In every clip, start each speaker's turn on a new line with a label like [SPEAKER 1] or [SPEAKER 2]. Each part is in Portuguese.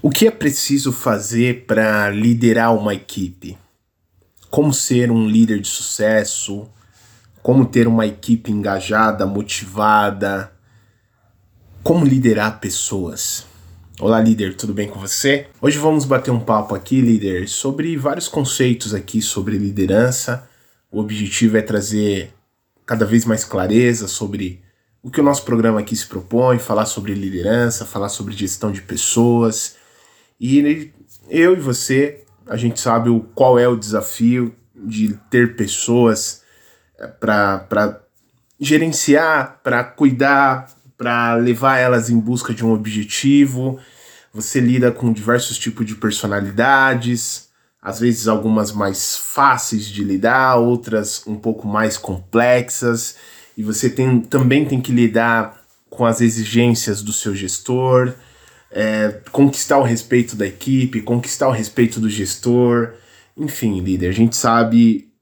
[SPEAKER 1] O que é preciso fazer para liderar uma equipe? Como ser um líder de sucesso? Como ter uma equipe engajada, motivada? Como liderar pessoas? Olá, líder, tudo bem com você? Hoje vamos bater um papo aqui, líder, sobre vários conceitos aqui sobre liderança. O objetivo é trazer cada vez mais clareza sobre o que o nosso programa aqui se propõe, falar sobre liderança, falar sobre gestão de pessoas e eu e você, a gente sabe o, qual é o desafio de ter pessoas eh, para gerenciar, para cuidar, para levar elas em busca de um objetivo. Você lida com diversos tipos de personalidades, às vezes algumas mais fáceis de lidar, outras um pouco mais complexas, e você tem, também tem que lidar com as exigências do seu gestor é, conquistar o respeito da equipe, conquistar o respeito do gestor. Enfim, líder, a gente sabe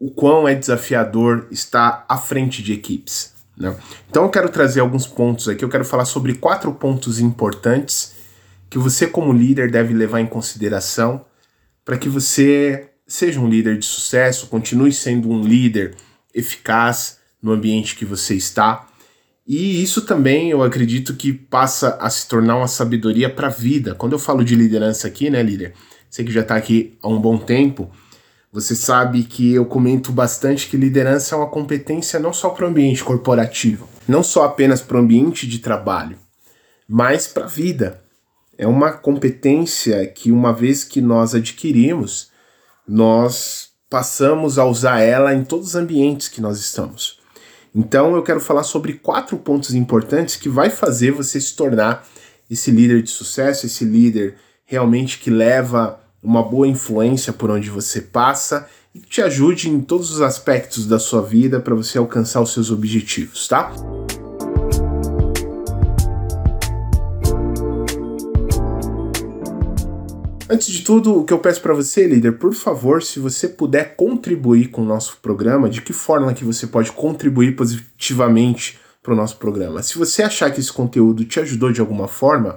[SPEAKER 1] o quão é desafiador estar à frente de equipes. Né? Então eu quero trazer alguns pontos aqui, eu quero falar sobre quatro pontos importantes que você, como líder, deve levar em consideração para que você seja um líder de sucesso, continue sendo um líder eficaz no ambiente que você está e isso também eu acredito que passa a se tornar uma sabedoria para a vida. Quando eu falo de liderança aqui, né, líder? Você que já está aqui há um bom tempo, você sabe que eu comento bastante que liderança é uma competência não só para o ambiente corporativo, não só apenas para o ambiente de trabalho, mas para a vida. É uma competência que, uma vez que nós adquirimos, nós passamos a usar ela em todos os ambientes que nós estamos. Então eu quero falar sobre quatro pontos importantes que vai fazer você se tornar esse líder de sucesso, esse líder realmente que leva uma boa influência por onde você passa e que te ajude em todos os aspectos da sua vida para você alcançar os seus objetivos, tá? Antes de tudo, o que eu peço para você, líder, por favor, se você puder contribuir com o nosso programa, de que forma que você pode contribuir positivamente para o nosso programa? Se você achar que esse conteúdo te ajudou de alguma forma,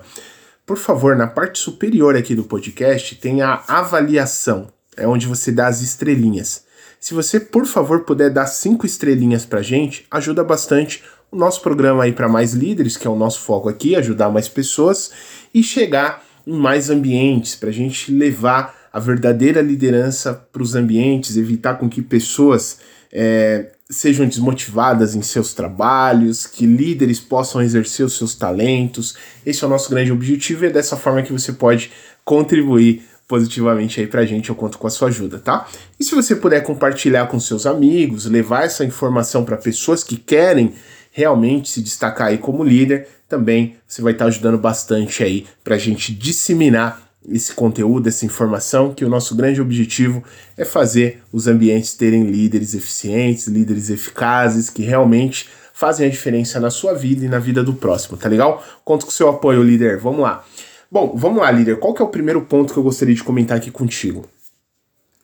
[SPEAKER 1] por favor, na parte superior aqui do podcast tem a avaliação, é onde você dá as estrelinhas. Se você, por favor, puder dar cinco estrelinhas para gente, ajuda bastante o nosso programa aí para mais líderes, que é o nosso foco aqui, ajudar mais pessoas e chegar em mais ambientes, para a gente levar a verdadeira liderança para os ambientes, evitar com que pessoas é, sejam desmotivadas em seus trabalhos, que líderes possam exercer os seus talentos. Esse é o nosso grande objetivo e é dessa forma que você pode contribuir positivamente aí pra gente, eu conto com a sua ajuda, tá? E se você puder compartilhar com seus amigos, levar essa informação para pessoas que querem realmente se destacar aí como líder, também você vai estar ajudando bastante aí para a gente disseminar esse conteúdo, essa informação, que o nosso grande objetivo é fazer os ambientes terem líderes eficientes, líderes eficazes, que realmente fazem a diferença na sua vida e na vida do próximo, tá legal? Conto com o seu apoio, líder. Vamos lá. Bom, vamos lá, líder. Qual que é o primeiro ponto que eu gostaria de comentar aqui contigo?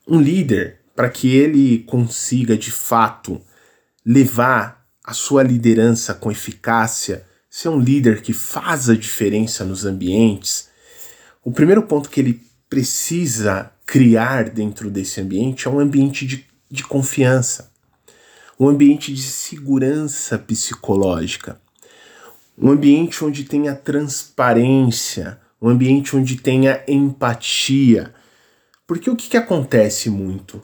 [SPEAKER 1] Um líder, para que ele consiga de fato levar a sua liderança com eficácia, ser um líder que faz a diferença nos ambientes, o primeiro ponto que ele precisa criar dentro desse ambiente é um ambiente de, de confiança, um ambiente de segurança psicológica, um ambiente onde tenha transparência, um ambiente onde tenha empatia. Porque o que, que acontece muito?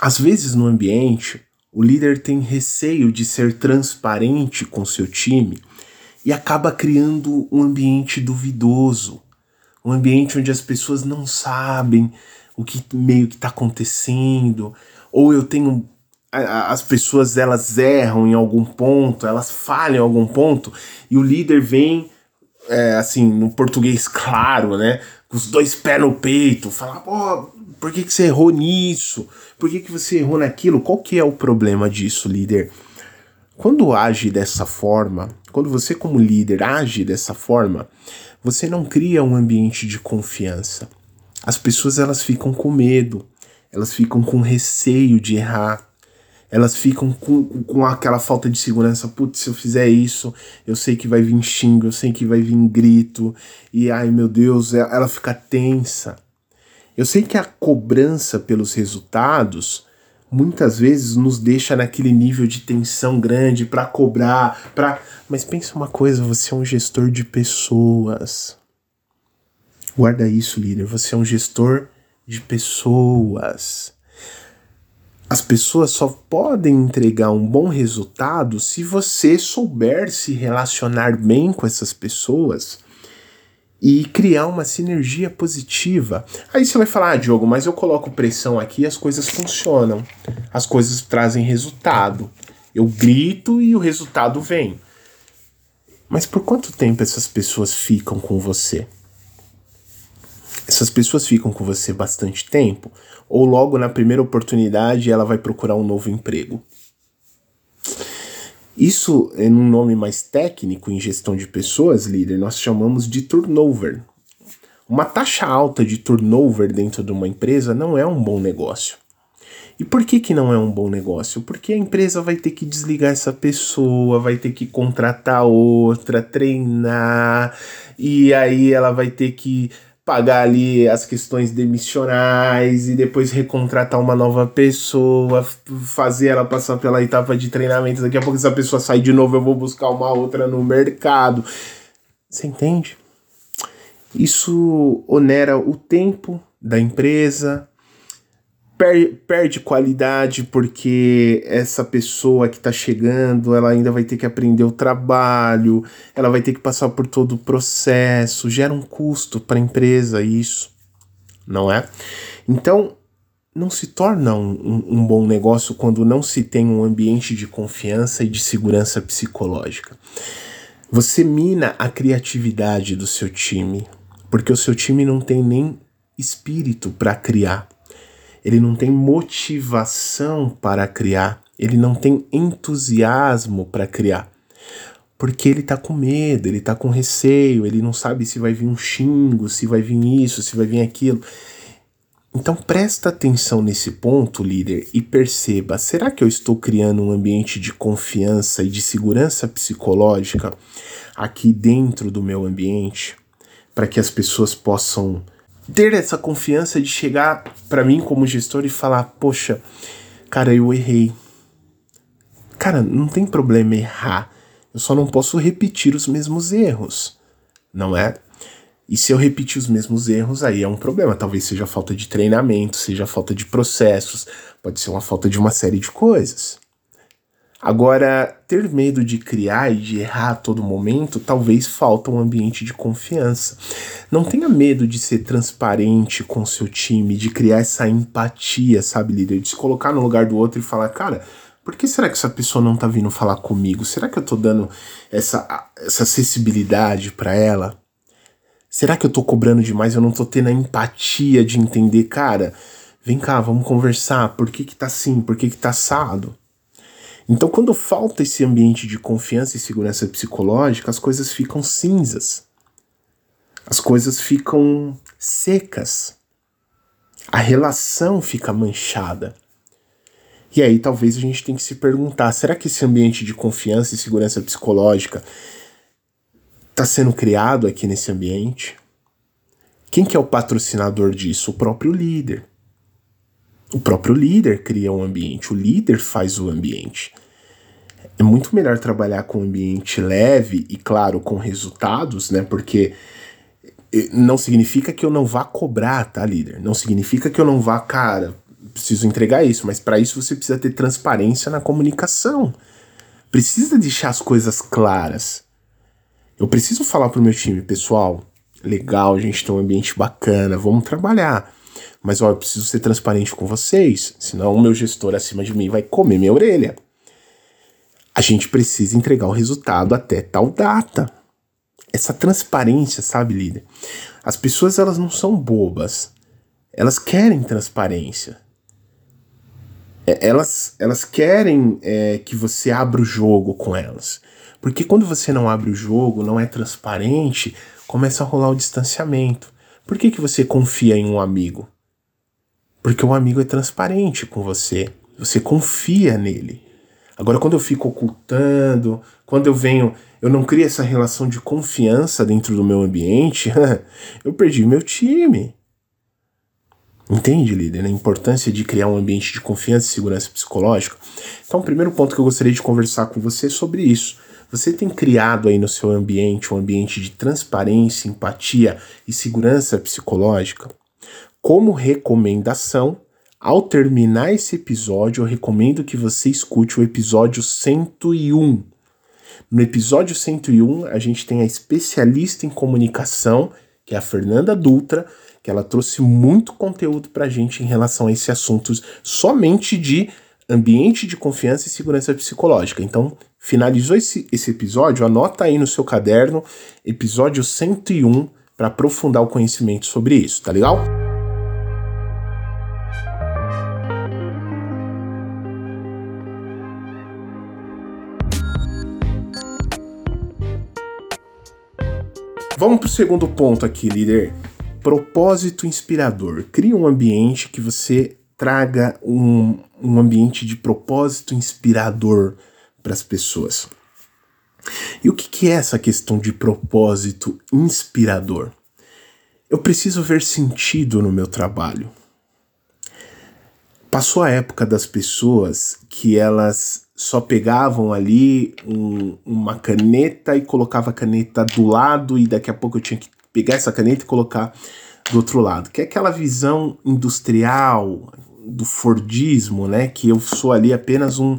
[SPEAKER 1] Às vezes no ambiente, o líder tem receio de ser transparente com seu time e acaba criando um ambiente duvidoso, um ambiente onde as pessoas não sabem o que meio que está acontecendo, ou eu tenho as pessoas elas erram em algum ponto, elas falham em algum ponto e o líder vem é, assim no português claro, né, com os dois pés no peito, fala, pô, por que, que você errou nisso? Por que, que você errou naquilo? Qual que é o problema disso, líder? Quando age dessa forma, quando você como líder age dessa forma, você não cria um ambiente de confiança. As pessoas elas ficam com medo, elas ficam com receio de errar, Elas ficam com, com aquela falta de segurança. Putz, se eu fizer isso, eu sei que vai vir xingo, eu sei que vai vir grito. E ai meu Deus, ela fica tensa. Eu sei que a cobrança pelos resultados muitas vezes nos deixa naquele nível de tensão grande para cobrar, para, mas pensa uma coisa, você é um gestor de pessoas. Guarda isso, líder, você é um gestor de pessoas. As pessoas só podem entregar um bom resultado se você souber se relacionar bem com essas pessoas e criar uma sinergia positiva. Aí você vai falar, ah, Diogo, mas eu coloco pressão aqui e as coisas funcionam. As coisas trazem resultado. Eu grito e o resultado vem. Mas por quanto tempo essas pessoas ficam com você? Essas pessoas ficam com você bastante tempo? Ou logo na primeira oportunidade ela vai procurar um novo emprego? Isso, em um nome mais técnico em gestão de pessoas, líder, nós chamamos de turnover. Uma taxa alta de turnover dentro de uma empresa não é um bom negócio. E por que, que não é um bom negócio? Porque a empresa vai ter que desligar essa pessoa, vai ter que contratar outra, treinar, e aí ela vai ter que pagar ali as questões demissionais e depois recontratar uma nova pessoa, fazer ela passar pela etapa de treinamento. Daqui a pouco essa pessoa sai de novo, eu vou buscar uma outra no mercado. Você entende? Isso onera o tempo da empresa, per perde qualidade porque essa pessoa que está chegando, ela ainda vai ter que aprender o trabalho, ela vai ter que passar por todo o processo, gera um custo para a empresa isso, não é? Então, não se torna um, um, bom negócio quando não se tem um ambiente de confiança e de segurança psicológica. Você mina a criatividade do seu time, porque o seu time não tem nem espírito para criar ele não tem motivação para criar, ele não tem entusiasmo para criar. Porque ele tá com medo, ele tá com receio, ele não sabe se vai vir um xingo, se vai vir isso, se vai vir aquilo. Então presta atenção nesse ponto, líder, e perceba: será que eu estou criando um ambiente de confiança e de segurança psicológica aqui dentro do meu ambiente para que as pessoas possam ter essa confiança de chegar para mim como gestor e falar: Poxa, cara, eu errei. Cara, não tem problema errar. Eu só não posso repetir os mesmos erros, não é? E se eu repetir os mesmos erros, aí é um problema. Talvez seja falta de treinamento, seja falta de processos, pode ser uma falta de uma série de coisas. Agora, ter medo de criar e de errar a todo momento, talvez falta um ambiente de confiança. Não tenha medo de ser transparente com seu time, de criar essa empatia, sabe, líder? De se colocar no lugar do outro e falar, cara, por que será que essa pessoa não tá vindo falar comigo? Será que eu tô dando essa, essa acessibilidade para ela? Será que eu tô cobrando demais? Eu não tô tendo a empatia de entender, cara, vem cá, vamos conversar. Por que que tá assim? Por que que tá assado? Então, quando falta esse ambiente de confiança e segurança psicológica, as coisas ficam cinzas. As coisas ficam secas. A relação fica manchada. E aí talvez a gente tenha que se perguntar: será que esse ambiente de confiança e segurança psicológica está sendo criado aqui nesse ambiente? Quem que é o patrocinador disso? O próprio líder. O próprio líder cria um ambiente, o líder faz o ambiente. É muito melhor trabalhar com um ambiente leve e, claro, com resultados, né? Porque não significa que eu não vá cobrar, tá, líder? Não significa que eu não vá, cara, preciso entregar isso, mas para isso você precisa ter transparência na comunicação. Precisa deixar as coisas claras. Eu preciso falar pro meu time, pessoal, legal, a gente tem um ambiente bacana, vamos trabalhar. Mas ó, eu preciso ser transparente com vocês, senão o meu gestor acima de mim vai comer minha orelha. A gente precisa entregar o resultado até tal data. Essa transparência, sabe, líder? As pessoas elas não são bobas. Elas querem transparência. É, elas, elas querem é, que você abra o jogo com elas. Porque quando você não abre o jogo, não é transparente, começa a rolar o distanciamento. Por que, que você confia em um amigo? Porque o amigo é transparente com você. Você confia nele. Agora, quando eu fico ocultando, quando eu venho, eu não crio essa relação de confiança dentro do meu ambiente, eu perdi meu time. Entende, líder, a importância de criar um ambiente de confiança e segurança psicológica? Então, o primeiro ponto que eu gostaria de conversar com você é sobre isso. Você tem criado aí no seu ambiente um ambiente de transparência, empatia e segurança psicológica? Como recomendação, ao terminar esse episódio, eu recomendo que você escute o episódio 101. No episódio 101, a gente tem a especialista em comunicação, que é a Fernanda Dutra, que ela trouxe muito conteúdo para a gente em relação a esses assuntos somente de ambiente de confiança e segurança psicológica. Então, finalizou esse, esse episódio, anota aí no seu caderno, episódio 101, para aprofundar o conhecimento sobre isso, tá legal? Vamos para o segundo ponto aqui, líder. Propósito inspirador. Crie um ambiente que você traga um, um ambiente de propósito inspirador para as pessoas. E o que, que é essa questão de propósito inspirador? Eu preciso ver sentido no meu trabalho. Passou a época das pessoas que elas só pegavam ali um, uma caneta e colocava a caneta do lado e daqui a pouco eu tinha que pegar essa caneta e colocar do outro lado, que é aquela visão industrial do Fordismo, né, que eu sou ali apenas um,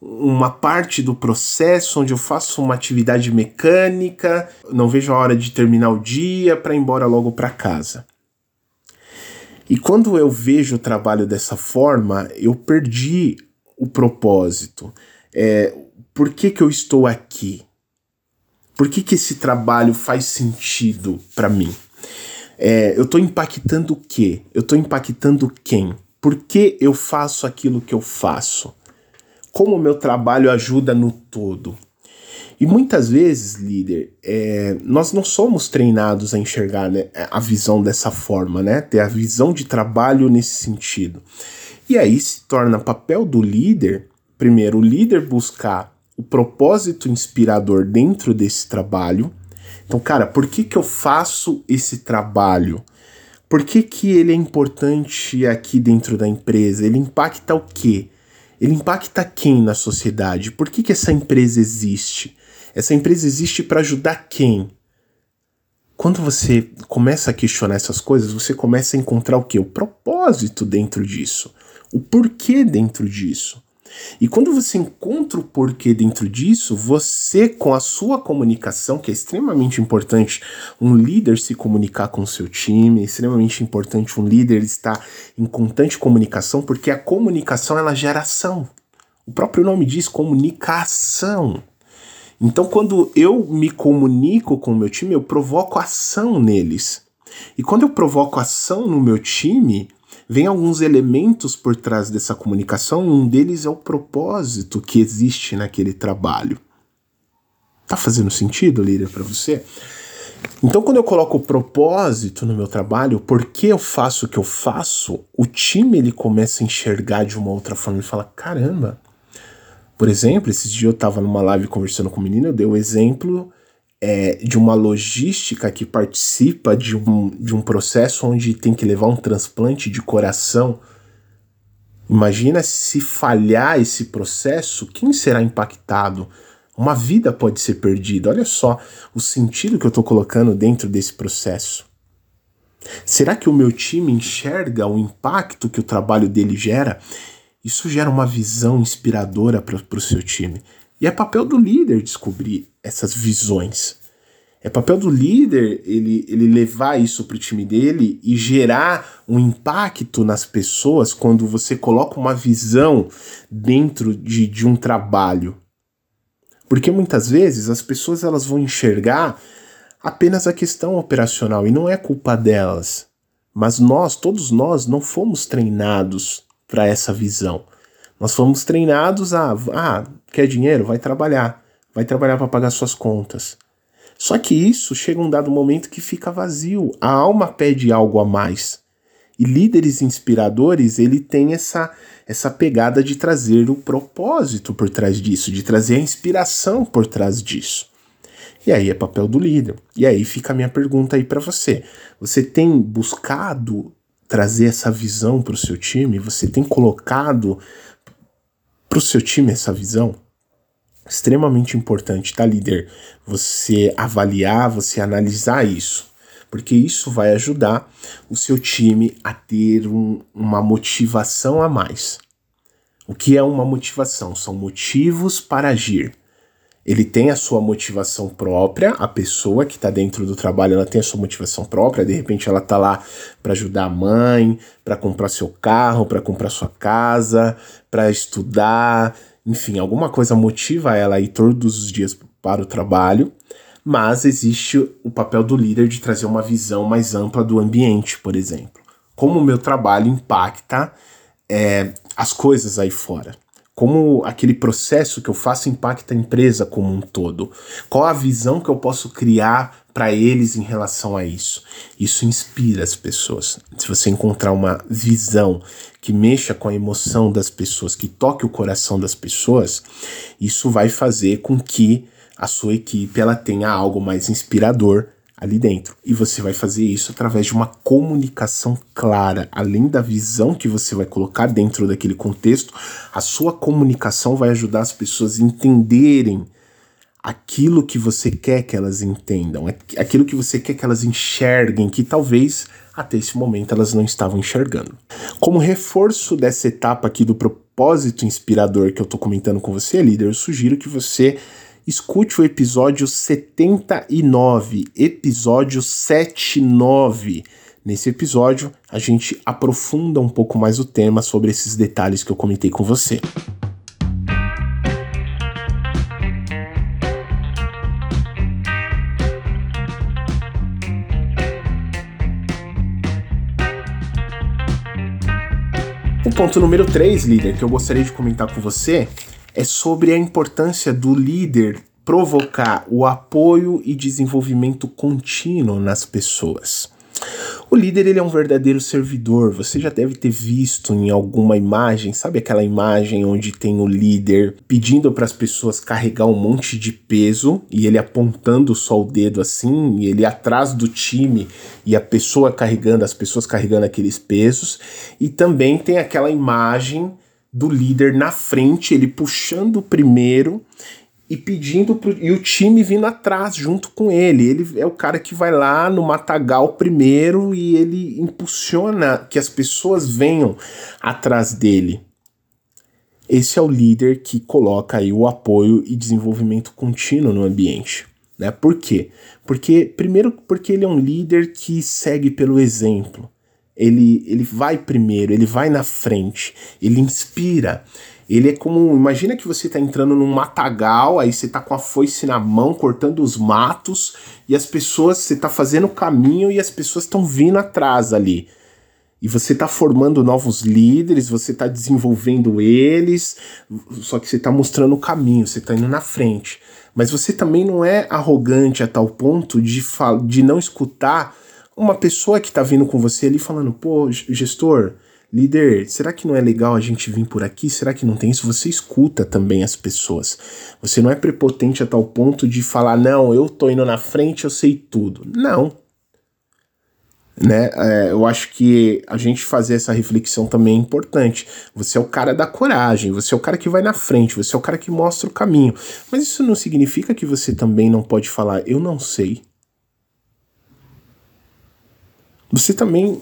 [SPEAKER 1] uma parte do processo onde eu faço uma atividade mecânica, não vejo a hora de terminar o dia para ir embora logo para casa. E quando eu vejo o trabalho dessa forma, eu perdi o propósito. É, por que, que eu estou aqui? Por que, que esse trabalho faz sentido para mim? É, eu estou impactando o quê? Eu estou impactando quem? Por que eu faço aquilo que eu faço? Como o meu trabalho ajuda no todo? E muitas vezes, líder, é, nós não somos treinados a enxergar né, a visão dessa forma, né? Ter a visão de trabalho nesse sentido. E aí se torna papel do líder, primeiro, o líder buscar o propósito inspirador dentro desse trabalho. Então, cara, por que, que eu faço esse trabalho? Por que, que ele é importante aqui dentro da empresa? Ele impacta o quê? Ele impacta quem na sociedade? Por que, que essa empresa existe? Essa empresa existe para ajudar quem? Quando você começa a questionar essas coisas, você começa a encontrar o que? O propósito dentro disso o porquê dentro disso. E quando você encontra o porquê dentro disso, você, com a sua comunicação, que é extremamente importante, um líder se comunicar com o seu time, é extremamente importante um líder estar em constante comunicação, porque a comunicação ela gera ação. O próprio nome diz comunicação. Então, quando eu me comunico com o meu time, eu provoco ação neles. E quando eu provoco ação no meu time, Vem alguns elementos por trás dessa comunicação, um deles é o propósito que existe naquele trabalho. Tá fazendo sentido, líder, para você? Então, quando eu coloco o propósito no meu trabalho, por que eu faço o que eu faço, o time ele começa a enxergar de uma outra forma e fala: caramba. Por exemplo, esses dias eu estava numa live conversando com o menino, eu dei o um exemplo é, de uma logística que participa de um, de um processo onde tem que levar um transplante de coração. Imagina se falhar esse processo, quem será impactado? Uma vida pode ser perdida. Olha só o sentido que eu estou colocando dentro desse processo. Será que o meu time enxerga o impacto que o trabalho dele gera? Isso gera uma visão inspiradora para o seu time. E é papel do líder descobrir essas visões. É papel do líder ele, ele levar isso para o time dele e gerar um impacto nas pessoas quando você coloca uma visão dentro de, de um trabalho. Porque muitas vezes as pessoas elas vão enxergar apenas a questão operacional e não é culpa delas. Mas nós, todos nós, não fomos treinados para essa visão. Nós fomos treinados a, ah, quer dinheiro? Vai trabalhar. Vai trabalhar para pagar suas contas. Só que isso chega um dado momento que fica vazio. A alma pede algo a mais. E líderes inspiradores, ele tem essa essa pegada de trazer o propósito por trás disso, de trazer a inspiração por trás disso. E aí é papel do líder. E aí fica a minha pergunta aí para você. Você tem buscado trazer essa visão para o seu time? Você tem colocado para o seu time essa visão? Extremamente importante, tá, líder? Você avaliar, você analisar isso porque isso vai ajudar o seu time a ter um, uma motivação a mais. O que é uma motivação? São motivos para agir. Ele tem a sua motivação própria, a pessoa que está dentro do trabalho, ela tem a sua motivação própria, de repente ela está lá para ajudar a mãe, para comprar seu carro, para comprar sua casa, para estudar, enfim, alguma coisa motiva ela a ir todos os dias para o trabalho mas existe o papel do líder de trazer uma visão mais ampla do ambiente, por exemplo. Como o meu trabalho impacta é, as coisas aí fora. Como aquele processo que eu faço impacta a empresa como um todo. Qual a visão que eu posso criar para eles em relação a isso? Isso inspira as pessoas. Se você encontrar uma visão que mexa com a emoção das pessoas, que toque o coração das pessoas, isso vai fazer com que a sua equipe ela tenha algo mais inspirador ali dentro. E você vai fazer isso através de uma comunicação clara. Além da visão que você vai colocar dentro daquele contexto, a sua comunicação vai ajudar as pessoas a entenderem aquilo que você quer que elas entendam, aquilo que você quer que elas enxerguem, que talvez até esse momento elas não estavam enxergando. Como reforço dessa etapa aqui do propósito inspirador que eu estou comentando com você, líder, eu sugiro que você escute o episódio 79, episódio 79. Nesse episódio, a gente aprofunda um pouco mais o tema sobre esses detalhes que eu comentei com você. O ponto número 3, líder, que eu gostaria de comentar com você é sobre a importância do líder provocar o apoio e desenvolvimento contínuo nas pessoas. O líder ele é um verdadeiro servidor. Você já deve ter visto em alguma imagem, sabe aquela imagem onde tem o líder pedindo para as pessoas carregar um monte de peso e ele apontando só o dedo assim, e ele atrás do time e a pessoa carregando, as pessoas carregando aqueles pesos. E também tem aquela imagem do líder na frente, ele puxando primeiro e pedindo pro, e o time vindo atrás junto com ele. Ele é o cara que vai lá no matagal primeiro e ele impulsiona que as pessoas venham atrás dele. Esse é o líder que coloca aí o apoio e desenvolvimento contínuo no ambiente. Né? Por quê? Porque, primeiro, porque ele é um líder que segue pelo exemplo ele, ele vai primeiro, ele vai na frente, ele inspira. Ele é como. Imagina que você está entrando num matagal, aí você está com a foice na mão, cortando os matos, e as pessoas. Você está fazendo o caminho e as pessoas estão vindo atrás ali. E você está formando novos líderes, você está desenvolvendo eles, só que você está mostrando o caminho, você está indo na frente. Mas você também não é arrogante a tal ponto de, de não escutar uma pessoa que tá vindo com você ali falando, pô, gestor, líder, será que não é legal a gente vir por aqui? Será que não tem isso? Você escuta também as pessoas. Você não é prepotente a tal ponto de falar, não, eu tô indo na frente, eu sei tudo. Não. Né? É, eu acho que a gente fazer essa reflexão também é importante. Você é o cara da coragem, você é o cara que vai na frente, você é o cara que mostra o caminho. Mas isso não significa que você também não pode falar, eu não sei. Você também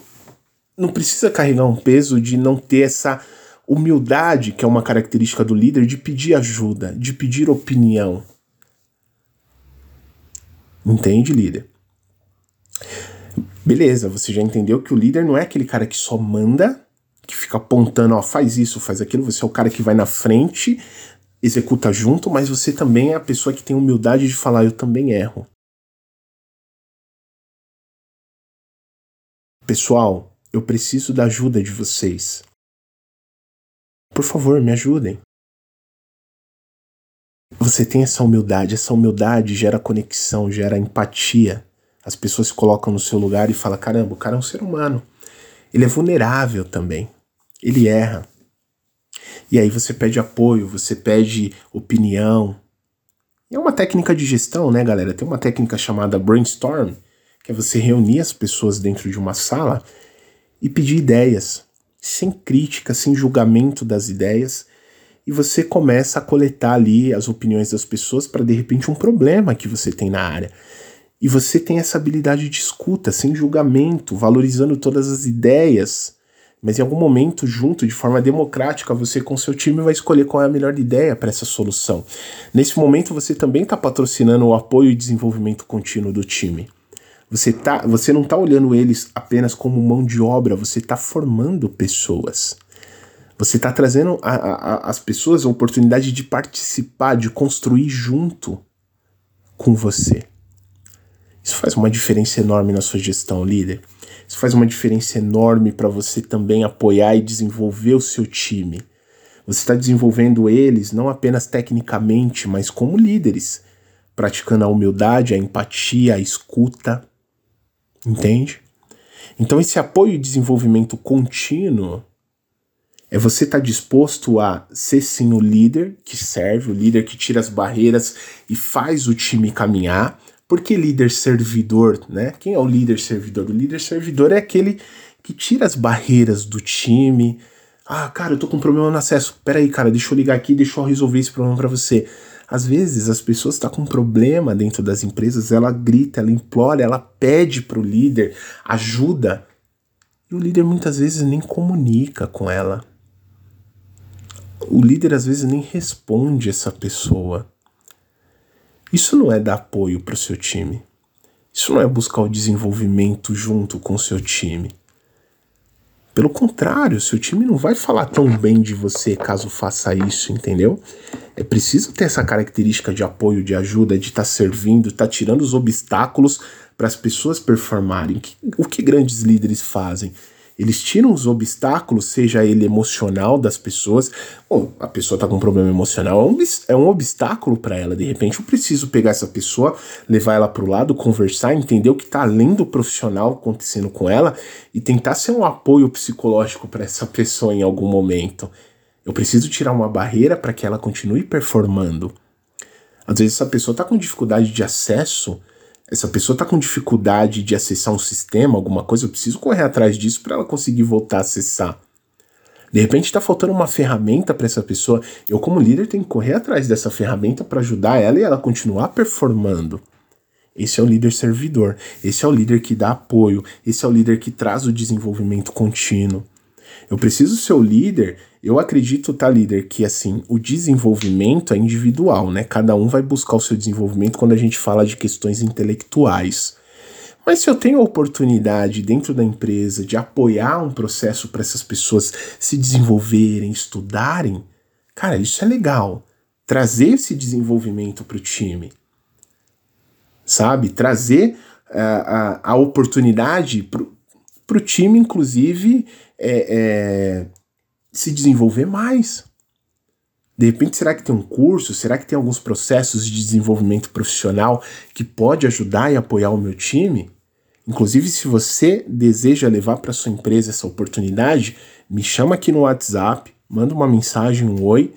[SPEAKER 1] não precisa carregar um peso de não ter essa humildade, que é uma característica do líder, de pedir ajuda, de pedir opinião. Entende, líder? Beleza, você já entendeu que o líder não é aquele cara que só manda, que fica apontando, ó, faz isso, faz aquilo, você é o cara que vai na frente, executa junto, mas você também é a pessoa que tem humildade de falar, eu também erro. Pessoal, eu preciso da ajuda de vocês. Por favor, me ajudem. Você tem essa humildade, essa humildade gera conexão, gera empatia. As pessoas se colocam no seu lugar e falam: caramba, o cara é um ser humano. ele é vulnerável também. Ele erra. E aí você pede apoio, você pede opinião. É uma técnica de gestão, né, galera? Tem uma técnica chamada brainstorm, que é você reunir as pessoas dentro de uma sala e pedir ideias, sem crítica, sem julgamento das ideias, e você começa a coletar ali as opiniões das pessoas para de repente um problema que você tem na área. E você tem essa habilidade de escuta, sem julgamento, valorizando todas as ideias. Mas em algum momento, junto, de forma democrática, você com seu time vai escolher qual é a melhor ideia para essa solução. Nesse momento, você também está patrocinando o apoio e desenvolvimento contínuo do time. Você, tá, você não está olhando eles apenas como mão de obra, você está formando pessoas. Você está trazendo as pessoas a oportunidade de participar, de construir junto com você. Isso faz uma diferença enorme na sua gestão, líder. Isso faz uma diferença enorme para você também apoiar e desenvolver o seu time. Você está desenvolvendo eles não apenas tecnicamente, mas como líderes, praticando a humildade, a empatia, a escuta. Entende? Então, esse apoio e desenvolvimento contínuo é você estar tá disposto a ser sim o líder que serve, o líder que tira as barreiras e faz o time caminhar. Por que líder servidor, né? Quem é o líder servidor? O líder servidor é aquele que tira as barreiras do time. Ah, cara, eu tô com um problema no acesso. Peraí, cara, deixa eu ligar aqui, deixa eu resolver esse problema para você. Às vezes as pessoas estão tá com um problema dentro das empresas, ela grita, ela implora, ela pede pro líder ajuda. E o líder muitas vezes nem comunica com ela. O líder às vezes nem responde essa pessoa. Isso não é dar apoio para o seu time. Isso não é buscar o desenvolvimento junto com o seu time. Pelo contrário, seu time não vai falar tão bem de você caso faça isso, entendeu? É preciso ter essa característica de apoio, de ajuda, de estar tá servindo, estar tá tirando os obstáculos para as pessoas performarem. O que grandes líderes fazem? Eles tiram os obstáculos, seja ele emocional das pessoas. Ou a pessoa tá com um problema emocional, é um, é obstáculo para ela. De repente, eu preciso pegar essa pessoa, levar ela pro lado, conversar, entender o que tá além do profissional acontecendo com ela e tentar ser um apoio psicológico para essa pessoa em algum momento. Eu preciso tirar uma barreira para que ela continue performando. Às vezes essa pessoa tá com dificuldade de acesso essa pessoa está com dificuldade de acessar um sistema, alguma coisa, eu preciso correr atrás disso para ela conseguir voltar a acessar. De repente está faltando uma ferramenta para essa pessoa. Eu, como líder, tenho que correr atrás dessa ferramenta para ajudar ela e ela continuar performando. Esse é o líder servidor. Esse é o líder que dá apoio. Esse é o líder que traz o desenvolvimento contínuo. Eu preciso ser o líder eu acredito, tá, líder, que assim, o desenvolvimento é individual, né? Cada um vai buscar o seu desenvolvimento quando a gente fala de questões intelectuais. Mas se eu tenho a oportunidade dentro da empresa de apoiar um processo para essas pessoas se desenvolverem, estudarem, cara, isso é legal. Trazer esse desenvolvimento para o time. Sabe? Trazer uh, a, a oportunidade para o time, inclusive, é, é se desenvolver mais. De repente, será que tem um curso? Será que tem alguns processos de desenvolvimento profissional que pode ajudar e apoiar o meu time? Inclusive, se você deseja levar para sua empresa essa oportunidade, me chama aqui no WhatsApp, manda uma mensagem, um oi,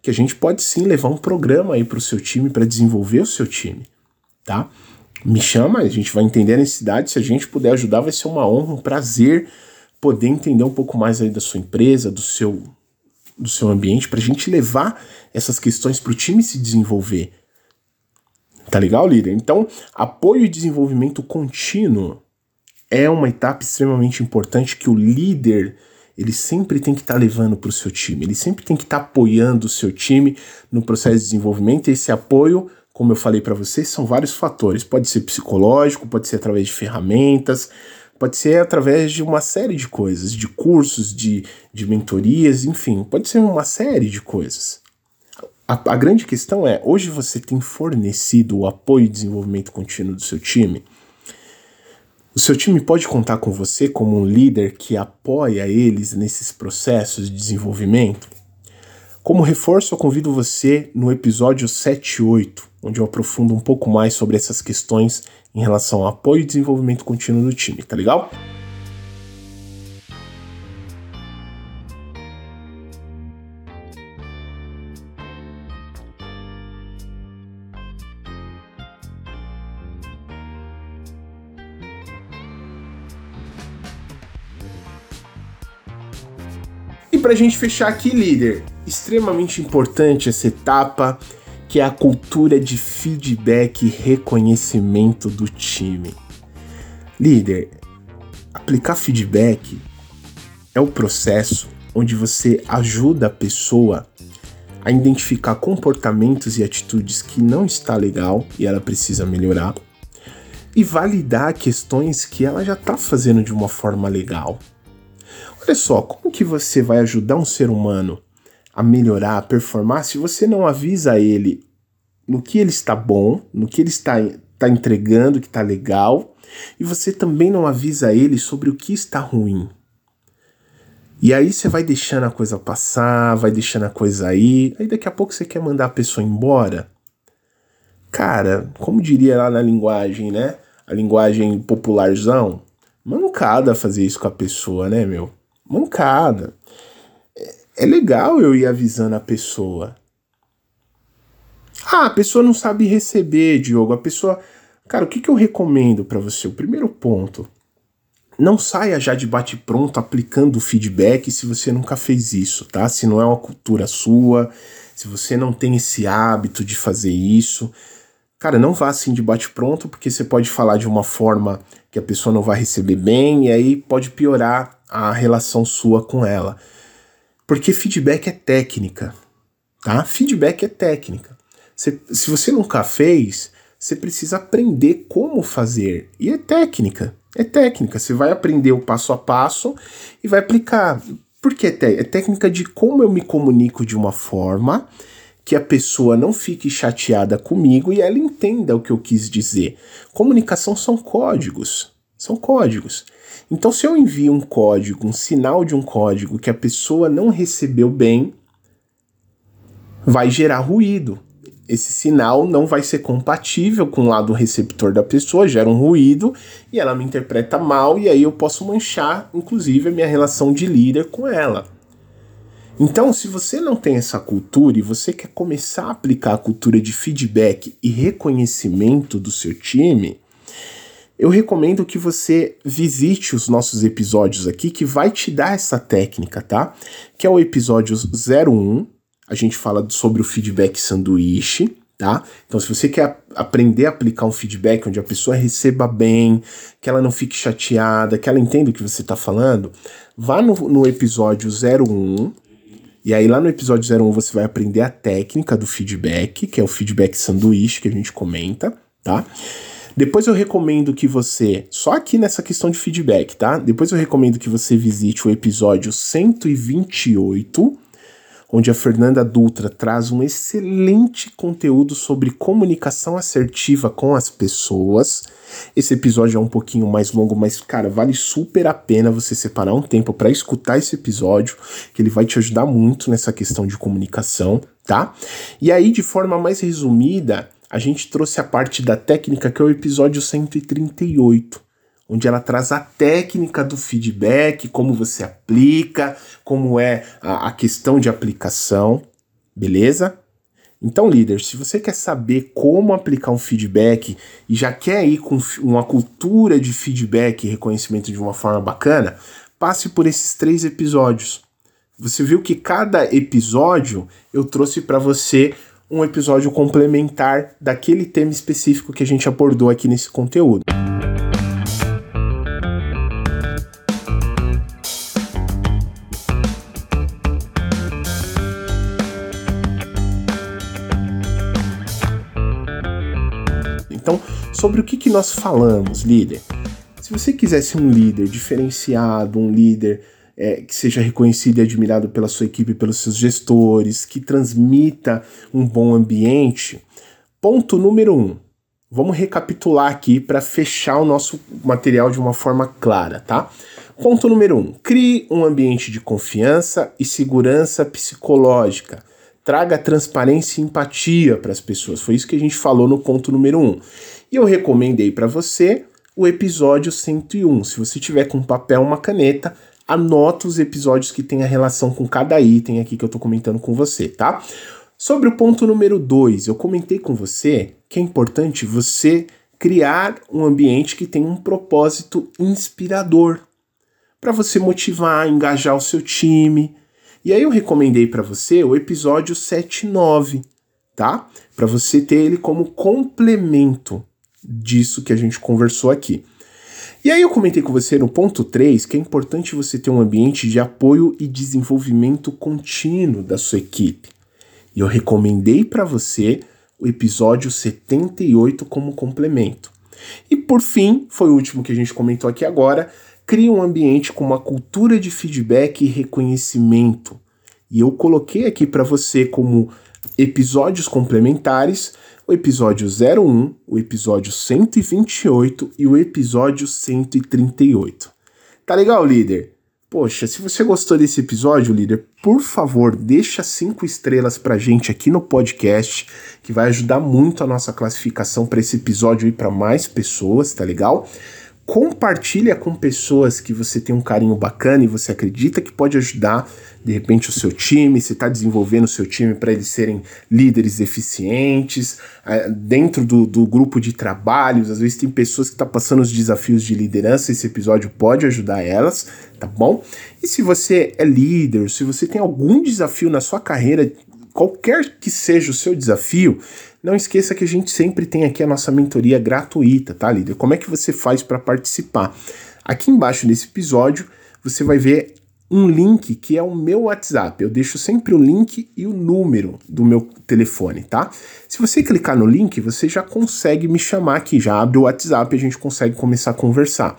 [SPEAKER 1] que a gente pode sim levar um programa aí para o seu time para desenvolver o seu time, tá? Me chama, a gente vai entender a necessidade. Se a gente puder ajudar, vai ser uma honra, um prazer poder entender um pouco mais aí da sua empresa, do seu, do seu ambiente, para a gente levar essas questões para o time se desenvolver. Tá legal, líder? Então, apoio e desenvolvimento contínuo é uma etapa extremamente importante que o líder ele sempre tem que estar tá levando para o seu time, ele sempre tem que estar tá apoiando o seu time no processo de desenvolvimento. E esse apoio, como eu falei para vocês, são vários fatores. Pode ser psicológico, pode ser através de ferramentas, Pode ser através de uma série de coisas, de cursos, de, de mentorias, enfim, pode ser uma série de coisas. A, a grande questão é: hoje você tem fornecido o apoio e desenvolvimento contínuo do seu time? O seu time pode contar com você como um líder que apoia eles nesses processos de desenvolvimento? Como reforço, eu convido você no episódio 7 e 8, onde eu aprofundo um pouco mais sobre essas questões em relação ao apoio e desenvolvimento contínuo do time, tá legal? E para a gente fechar aqui, líder, extremamente importante essa etapa que é a cultura de feedback e reconhecimento do time. Líder, aplicar feedback é o processo onde você ajuda a pessoa a identificar comportamentos e atitudes que não está legal e ela precisa melhorar e validar questões que ela já está fazendo de uma forma legal. Olha só, como que você vai ajudar um ser humano a melhorar, a performar, se você não avisa ele no que ele está bom, no que ele está, está entregando, que está legal, e você também não avisa ele sobre o que está ruim. E aí você vai deixando a coisa passar, vai deixando a coisa aí, aí daqui a pouco você quer mandar a pessoa embora. Cara, como diria lá na linguagem, né? A linguagem popularzão, mancada fazer isso com a pessoa, né, meu? Mancada. É, legal eu ir avisando a pessoa. Ah, a pessoa não sabe receber, Diogo. A pessoa. Cara, o que, que eu recomendo para você? O primeiro ponto não saia já de bate-pronto aplicando feedback se você nunca fez isso, tá? Se não é uma cultura sua, se você não tem esse hábito de fazer isso. Cara, não vá assim de bate-pronto, porque você pode falar de uma forma que a pessoa não vai receber bem e aí pode piorar a relação sua com ela. Porque feedback é técnica, tá? Feedback é técnica. Se, se você nunca fez, você precisa aprender como fazer. E é técnica. É técnica. Você vai aprender o passo a passo e vai aplicar. Por que é, é técnica de como eu me comunico de uma forma que a pessoa não fique chateada comigo e ela entenda o que eu quis dizer. Comunicação são códigos. São códigos. Então, se eu envio um código, um sinal de um código que a pessoa não recebeu bem, vai gerar ruído esse sinal não vai ser compatível com o lado receptor da pessoa, gera um ruído e ela me interpreta mal, e aí eu posso manchar, inclusive, a minha relação de líder com ela. Então, se você não tem essa cultura e você quer começar a aplicar a cultura de feedback e reconhecimento do seu time, eu recomendo que você visite os nossos episódios aqui, que vai te dar essa técnica, tá? Que é o episódio 01, a gente fala sobre o feedback sanduíche, tá? Então, se você quer aprender a aplicar um feedback onde a pessoa receba bem, que ela não fique chateada, que ela entenda o que você está falando, vá no, no episódio 01. E aí, lá no episódio 01, você vai aprender a técnica do feedback, que é o feedback sanduíche que a gente comenta, tá? Depois eu recomendo que você, só aqui nessa questão de feedback, tá? Depois eu recomendo que você visite o episódio 128 onde a Fernanda Dutra traz um excelente conteúdo sobre comunicação assertiva com as pessoas. Esse episódio é um pouquinho mais longo, mas cara, vale super a pena você separar um tempo para escutar esse episódio, que ele vai te ajudar muito nessa questão de comunicação, tá? E aí, de forma mais resumida, a gente trouxe a parte da técnica que é o episódio 138 onde ela traz a técnica do feedback, como você aplica, como é a, a questão de aplicação, beleza? Então, líder, se você quer saber como aplicar um feedback e já quer ir com uma cultura de feedback e reconhecimento de uma forma bacana, passe por esses três episódios. Você viu que cada episódio eu trouxe para você um episódio complementar daquele tema específico que a gente abordou aqui nesse conteúdo. Então, sobre o que, que nós falamos, líder? Se você quiser ser um líder diferenciado, um líder é, que seja reconhecido e admirado pela sua equipe, pelos seus gestores, que transmita um bom ambiente, ponto número um. Vamos recapitular aqui para fechar o nosso material de uma forma clara, tá? Ponto número um: crie um ambiente de confiança e segurança psicológica traga transparência e empatia para as pessoas. Foi isso que a gente falou no ponto número 1. Um. E eu recomendei para você o episódio 101. Se você tiver com papel, uma caneta, anota os episódios que tem a relação com cada item aqui que eu estou comentando com você, tá? Sobre o ponto número 2, eu comentei com você que é importante você criar um ambiente que tenha um propósito inspirador para você motivar, engajar o seu time, E aí eu recomendei para você o episódio 79, tá? Para você ter ele como complemento disso que a gente conversou aqui. E aí eu comentei com você no ponto 3 que é importante você ter um ambiente de apoio e desenvolvimento contínuo da sua equipe. E eu recomendei para você o episódio 78 como complemento. E por fim, foi o último que a gente comentou aqui agora, cria um ambiente com uma cultura de feedback e reconhecimento. E eu coloquei aqui para você como episódios complementares o episódio 01, o episódio 128 e o episódio 138. Tá legal, líder? Poxa, se você gostou desse episódio, líder, por favor, deixa cinco estrelas pra gente aqui no podcast, que vai ajudar muito a nossa classificação para esse episódio ir para mais pessoas, tá legal? Compartilha com pessoas que você tem um carinho bacana e você acredita que pode ajudar de repente o seu time, você está desenvolvendo o seu time para eles serem líderes eficientes, é, dentro do, do grupo de trabalhos, às vezes tem pessoas que estão tá passando os desafios de liderança, esse episódio pode ajudar elas, tá bom? E se você é líder, se você tem algum desafio na sua carreira, qualquer que seja o seu desafio, não esqueça que a gente sempre tem aqui a nossa mentoria gratuita, tá, líder? Como é que você faz para participar? Aqui embaixo nesse episódio, você vai ver um link que é o meu WhatsApp. Eu deixo sempre o link e o número do meu telefone, tá? Se você clicar no link, você já consegue me chamar aqui, já abre o WhatsApp e a gente consegue começar a conversar.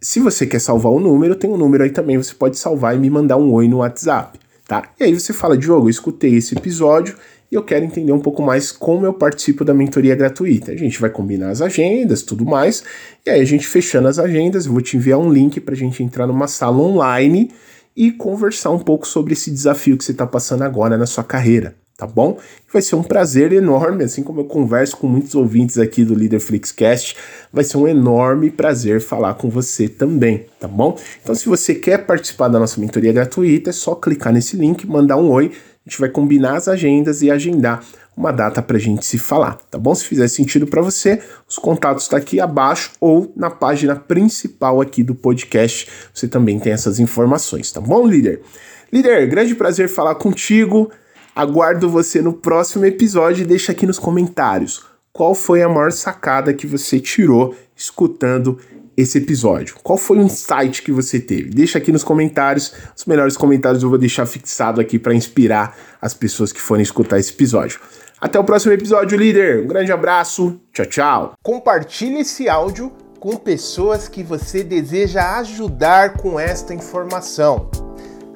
[SPEAKER 1] Se você quer salvar o número, tem um número aí também, você pode salvar e me mandar um oi no WhatsApp, tá? E aí você fala, Diogo, eu escutei esse episódio e eu quero entender um pouco mais como eu participo da mentoria gratuita. A gente vai combinar as agendas, tudo mais, e aí a gente fechando as agendas, eu vou te enviar um link para a gente entrar numa sala online e conversar um pouco sobre esse desafio que você está passando agora na sua carreira, tá bom? Vai ser um prazer enorme, assim como eu converso com muitos ouvintes aqui do Leader Flixcast, vai ser um enorme prazer falar com você também, tá bom? Então, se você quer participar da nossa mentoria gratuita, é só clicar nesse link, mandar um oi a gente vai combinar as agendas e agendar uma data para a gente se falar, tá bom? Se fizer sentido para você, os contatos estão tá aqui abaixo ou na página principal aqui do podcast. Você também tem essas informações, tá bom, líder? Líder, grande prazer falar contigo. Aguardo você no próximo episódio e deixa aqui nos comentários qual foi a maior sacada que você tirou escutando esse episódio? Qual foi o insight que você teve? Deixa aqui nos comentários. Os melhores comentários eu vou deixar fixado aqui para inspirar as pessoas que forem escutar esse episódio. Até o próximo episódio, líder. Um grande abraço. Tchau, tchau. Compartilhe esse áudio com pessoas que você deseja ajudar com esta informação.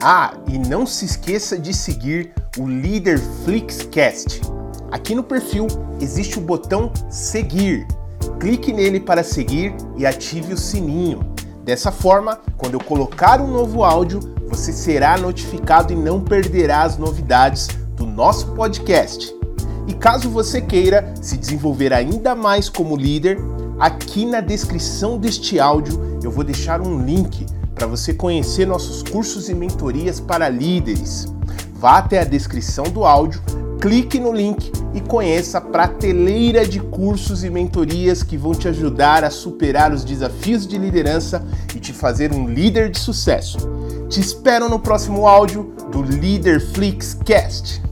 [SPEAKER 1] Ah, e não se esqueça de seguir o Líder Flixcast. Aqui no perfil existe o botão seguir clique nele para seguir e ative o sininho. Dessa forma, quando eu colocar um novo áudio, você será notificado e não perderá as novidades do nosso podcast. E caso você queira se desenvolver ainda mais como líder, aqui na descrição deste áudio eu vou deixar um link para você conhecer nossos cursos e mentorias para líderes. Vá até a descrição do áudio clique no link e conheça a prateleira de cursos e mentorias que vão te ajudar a superar os desafios de liderança e te fazer um líder de sucesso. Te espero no próximo áudio do Leader Flix Cast.